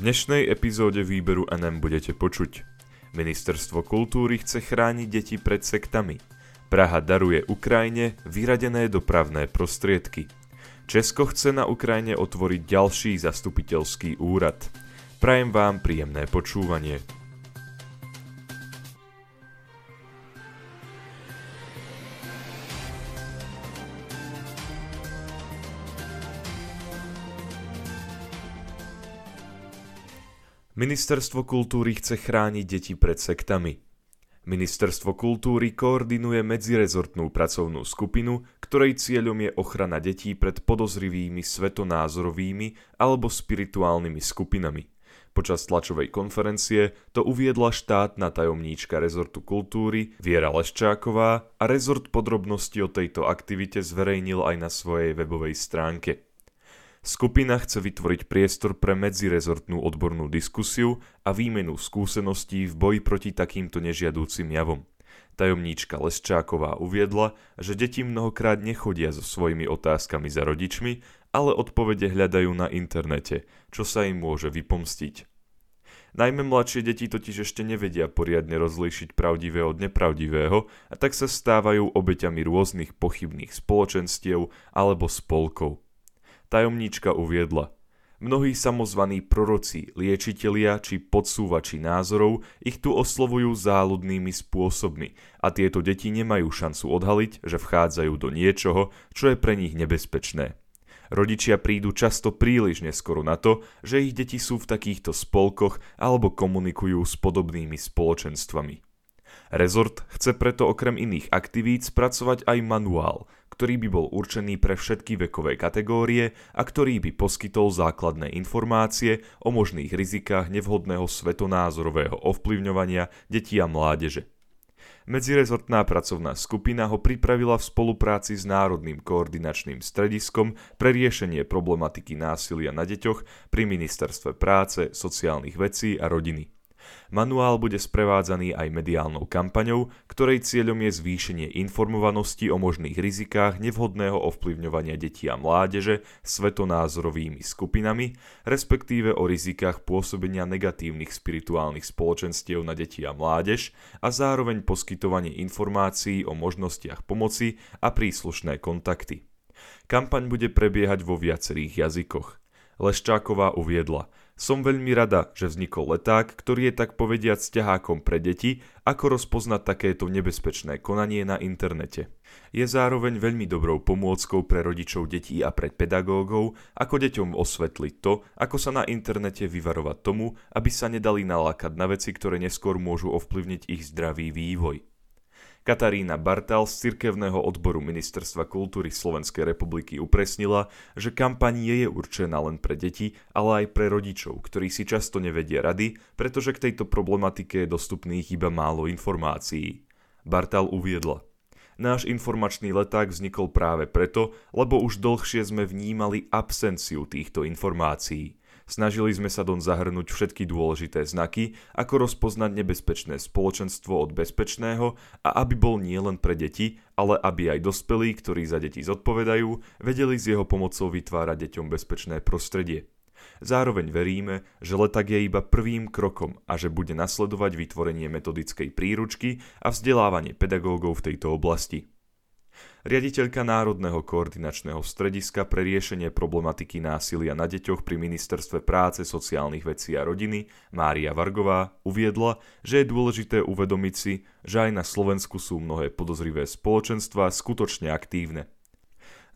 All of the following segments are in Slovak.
dnešnej epizóde výberu NM budete počuť. Ministerstvo kultúry chce chrániť deti pred sektami. Praha daruje Ukrajine vyradené dopravné prostriedky. Česko chce na Ukrajine otvoriť ďalší zastupiteľský úrad. Prajem vám príjemné počúvanie. Ministerstvo kultúry chce chrániť deti pred sektami. Ministerstvo kultúry koordinuje medzirezortnú pracovnú skupinu, ktorej cieľom je ochrana detí pred podozrivými svetonázorovými alebo spirituálnymi skupinami. Počas tlačovej konferencie to uviedla štátna tajomníčka rezortu kultúry Viera Leščáková a rezort podrobnosti o tejto aktivite zverejnil aj na svojej webovej stránke. Skupina chce vytvoriť priestor pre medzirezortnú odbornú diskusiu a výmenu skúseností v boji proti takýmto nežiadúcim javom. Tajomníčka Lesčáková uviedla, že deti mnohokrát nechodia so svojimi otázkami za rodičmi, ale odpovede hľadajú na internete, čo sa im môže vypomstiť. Najmä mladšie deti totiž ešte nevedia poriadne rozlíšiť pravdivé od nepravdivého a tak sa stávajú obeťami rôznych pochybných spoločenstiev alebo spolkov. Tajomníčka uviedla. Mnohí samozvaní proroci, liečitelia či podsúvači názorov ich tu oslovujú záľudnými spôsobmi a tieto deti nemajú šancu odhaliť, že vchádzajú do niečoho, čo je pre nich nebezpečné. Rodičia prídu často príliš neskoro na to, že ich deti sú v takýchto spolkoch alebo komunikujú s podobnými spoločenstvami. Rezort chce preto okrem iných aktivít spracovať aj manuál, ktorý by bol určený pre všetky vekové kategórie a ktorý by poskytol základné informácie o možných rizikách nevhodného svetonázorového ovplyvňovania detí a mládeže. Medzirezortná pracovná skupina ho pripravila v spolupráci s Národným koordinačným strediskom pre riešenie problematiky násilia na deťoch pri Ministerstve práce, sociálnych vecí a rodiny. Manuál bude sprevádzaný aj mediálnou kampaňou, ktorej cieľom je zvýšenie informovanosti o možných rizikách nevhodného ovplyvňovania detí a mládeže svetonázorovými skupinami, respektíve o rizikách pôsobenia negatívnych spirituálnych spoločenstiev na deti a mládež a zároveň poskytovanie informácií o možnostiach pomoci a príslušné kontakty. Kampaň bude prebiehať vo viacerých jazykoch. Leščáková uviedla – som veľmi rada, že vznikol leták, ktorý je tak povediať ťahákom pre deti, ako rozpoznať takéto nebezpečné konanie na internete. Je zároveň veľmi dobrou pomôckou pre rodičov detí a pre pedagógov, ako deťom osvetliť to, ako sa na internete vyvarovať tomu, aby sa nedali nalákať na veci, ktoré neskôr môžu ovplyvniť ich zdravý vývoj. Katarína Bartal z cirkevného odboru Ministerstva kultúry Slovenskej republiky upresnila, že kampaň nie je určená len pre deti, ale aj pre rodičov, ktorí si často nevedia rady, pretože k tejto problematike je dostupných iba málo informácií. Bartal uviedla. Náš informačný leták vznikol práve preto, lebo už dlhšie sme vnímali absenciu týchto informácií. Snažili sme sa don zahrnúť všetky dôležité znaky, ako rozpoznať nebezpečné spoločenstvo od bezpečného a aby bol nielen pre deti, ale aby aj dospelí, ktorí za deti zodpovedajú, vedeli s jeho pomocou vytvárať deťom bezpečné prostredie. Zároveň veríme, že letak je iba prvým krokom a že bude nasledovať vytvorenie metodickej príručky a vzdelávanie pedagógov v tejto oblasti. Riaditeľka Národného koordinačného strediska pre riešenie problematiky násilia na deťoch pri Ministerstve práce, sociálnych vecí a rodiny Mária Vargová uviedla, že je dôležité uvedomiť si, že aj na Slovensku sú mnohé podozrivé spoločenstva skutočne aktívne.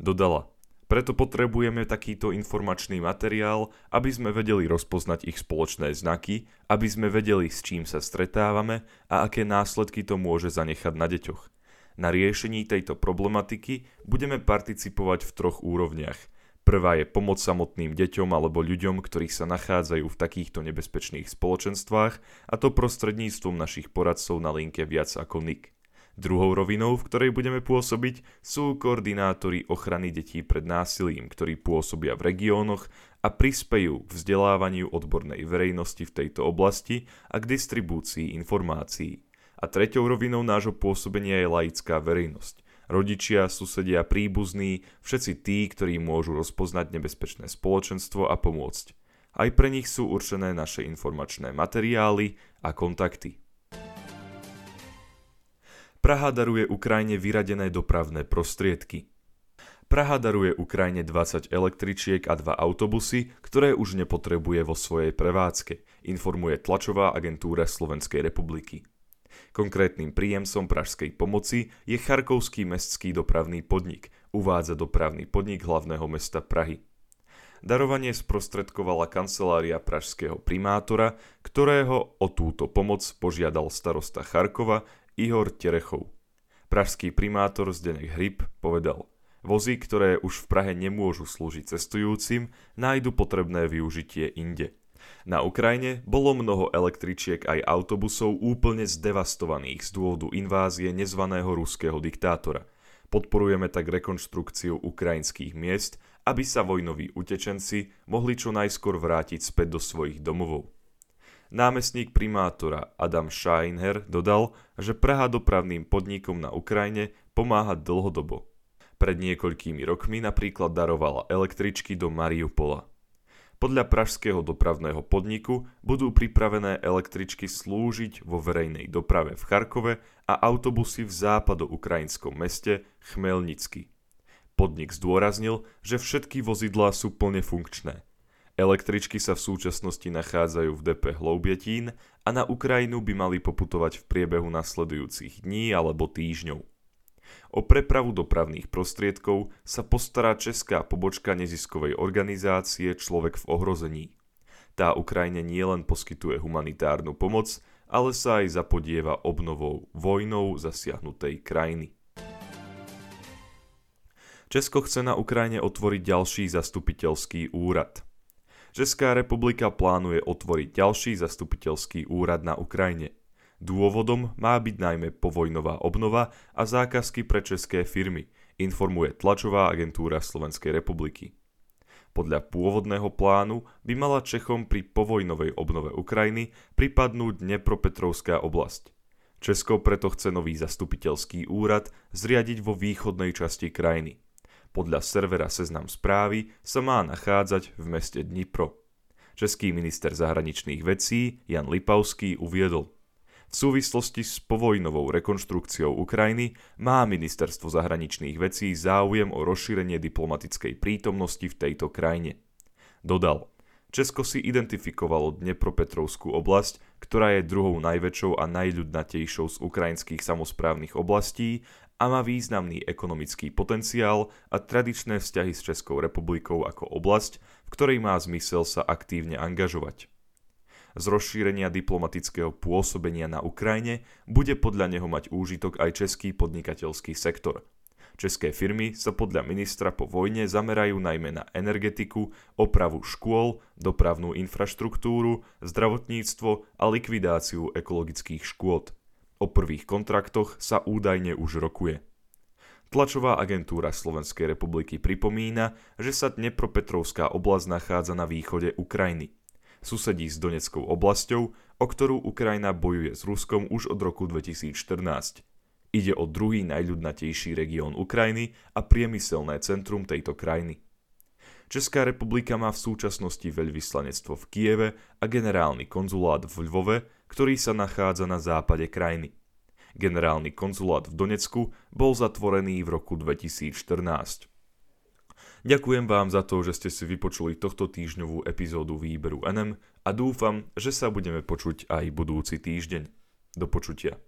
Dodala, preto potrebujeme takýto informačný materiál, aby sme vedeli rozpoznať ich spoločné znaky, aby sme vedeli, s čím sa stretávame a aké následky to môže zanechať na deťoch. Na riešení tejto problematiky budeme participovať v troch úrovniach. Prvá je pomoc samotným deťom alebo ľuďom, ktorí sa nachádzajú v takýchto nebezpečných spoločenstvách, a to prostredníctvom našich poradcov na linke viac ako NIK. Druhou rovinou, v ktorej budeme pôsobiť, sú koordinátori ochrany detí pred násilím, ktorí pôsobia v regiónoch a prispejú k vzdelávaniu odbornej verejnosti v tejto oblasti a k distribúcii informácií. A treťou rovinou nášho pôsobenia je laická verejnosť. Rodičia, susedia, príbuzní, všetci tí, ktorí môžu rozpoznať nebezpečné spoločenstvo a pomôcť. Aj pre nich sú určené naše informačné materiály a kontakty. Praha daruje Ukrajine vyradené dopravné prostriedky. Praha daruje Ukrajine 20 električiek a dva autobusy, ktoré už nepotrebuje vo svojej prevádzke, informuje tlačová agentúra Slovenskej republiky. Konkrétnym príjemcom pražskej pomoci je Charkovský mestský dopravný podnik, uvádza dopravný podnik hlavného mesta Prahy. Darovanie sprostredkovala kancelária pražského primátora, ktorého o túto pomoc požiadal starosta Charkova Ihor Terechov. Pražský primátor Zdenek Hryb povedal, vozy, ktoré už v Prahe nemôžu slúžiť cestujúcim, nájdu potrebné využitie inde. Na Ukrajine bolo mnoho električiek aj autobusov úplne zdevastovaných z dôvodu invázie nezvaného ruského diktátora. Podporujeme tak rekonštrukciu ukrajinských miest aby sa vojnoví utečenci mohli čo najskôr vrátiť späť do svojich domovov. Námestník primátora Adam Scheinher dodal, že Praha dopravným podnikom na Ukrajine pomáha dlhodobo. Pred niekoľkými rokmi napríklad darovala električky do Mariupola. Podľa pražského dopravného podniku budú pripravené električky slúžiť vo verejnej doprave v Charkove a autobusy v západoukrajinskom meste Chmelnicky. Podnik zdôraznil, že všetky vozidlá sú plne funkčné. Električky sa v súčasnosti nachádzajú v DP Hloubietín a na Ukrajinu by mali poputovať v priebehu nasledujúcich dní alebo týždňov. O prepravu dopravných prostriedkov sa postará česká pobočka neziskovej organizácie Človek v ohrození. Tá Ukrajine nielen poskytuje humanitárnu pomoc, ale sa aj zapodieva obnovou vojnou zasiahnutej krajiny. Česko chce na Ukrajine otvoriť ďalší zastupiteľský úrad. Česká republika plánuje otvoriť ďalší zastupiteľský úrad na Ukrajine. Dôvodom má byť najmä povojnová obnova a zákazky pre české firmy, informuje tlačová agentúra Slovenskej republiky. Podľa pôvodného plánu by mala Čechom pri povojnovej obnove Ukrajiny pripadnúť Dnepropetrovská oblasť. Česko preto chce nový zastupiteľský úrad zriadiť vo východnej časti krajiny. Podľa servera Seznam správy sa má nachádzať v meste Dnipro. Český minister zahraničných vecí Jan Lipavský uviedol, v súvislosti s povojnovou rekonštrukciou Ukrajiny má ministerstvo zahraničných vecí záujem o rozšírenie diplomatickej prítomnosti v tejto krajine. Dodal, Česko si identifikovalo Dnepropetrovskú oblasť, ktorá je druhou najväčšou a najľudnatejšou z ukrajinských samozprávnych oblastí a má významný ekonomický potenciál a tradičné vzťahy s Českou republikou ako oblasť, v ktorej má zmysel sa aktívne angažovať. Z rozšírenia diplomatického pôsobenia na Ukrajine bude podľa neho mať úžitok aj český podnikateľský sektor – České firmy sa podľa ministra po vojne zamerajú najmä na energetiku, opravu škôl, dopravnú infraštruktúru, zdravotníctvo a likvidáciu ekologických škôd. O prvých kontraktoch sa údajne už rokuje. Tlačová agentúra Slovenskej republiky pripomína, že sa Dnepropetrovská oblasť nachádza na východe Ukrajiny. Susedí s Doneckou oblasťou, o ktorú Ukrajina bojuje s Ruskom už od roku 2014. Ide o druhý najľudnatejší región Ukrajiny a priemyselné centrum tejto krajiny. Česká republika má v súčasnosti veľvyslanectvo v Kieve a generálny konzulát v Lvove, ktorý sa nachádza na západe krajiny. Generálny konzulát v Donecku bol zatvorený v roku 2014. Ďakujem vám za to, že ste si vypočuli tohto týždňovú epizódu výberu NM a dúfam, že sa budeme počuť aj budúci týždeň. Do počutia.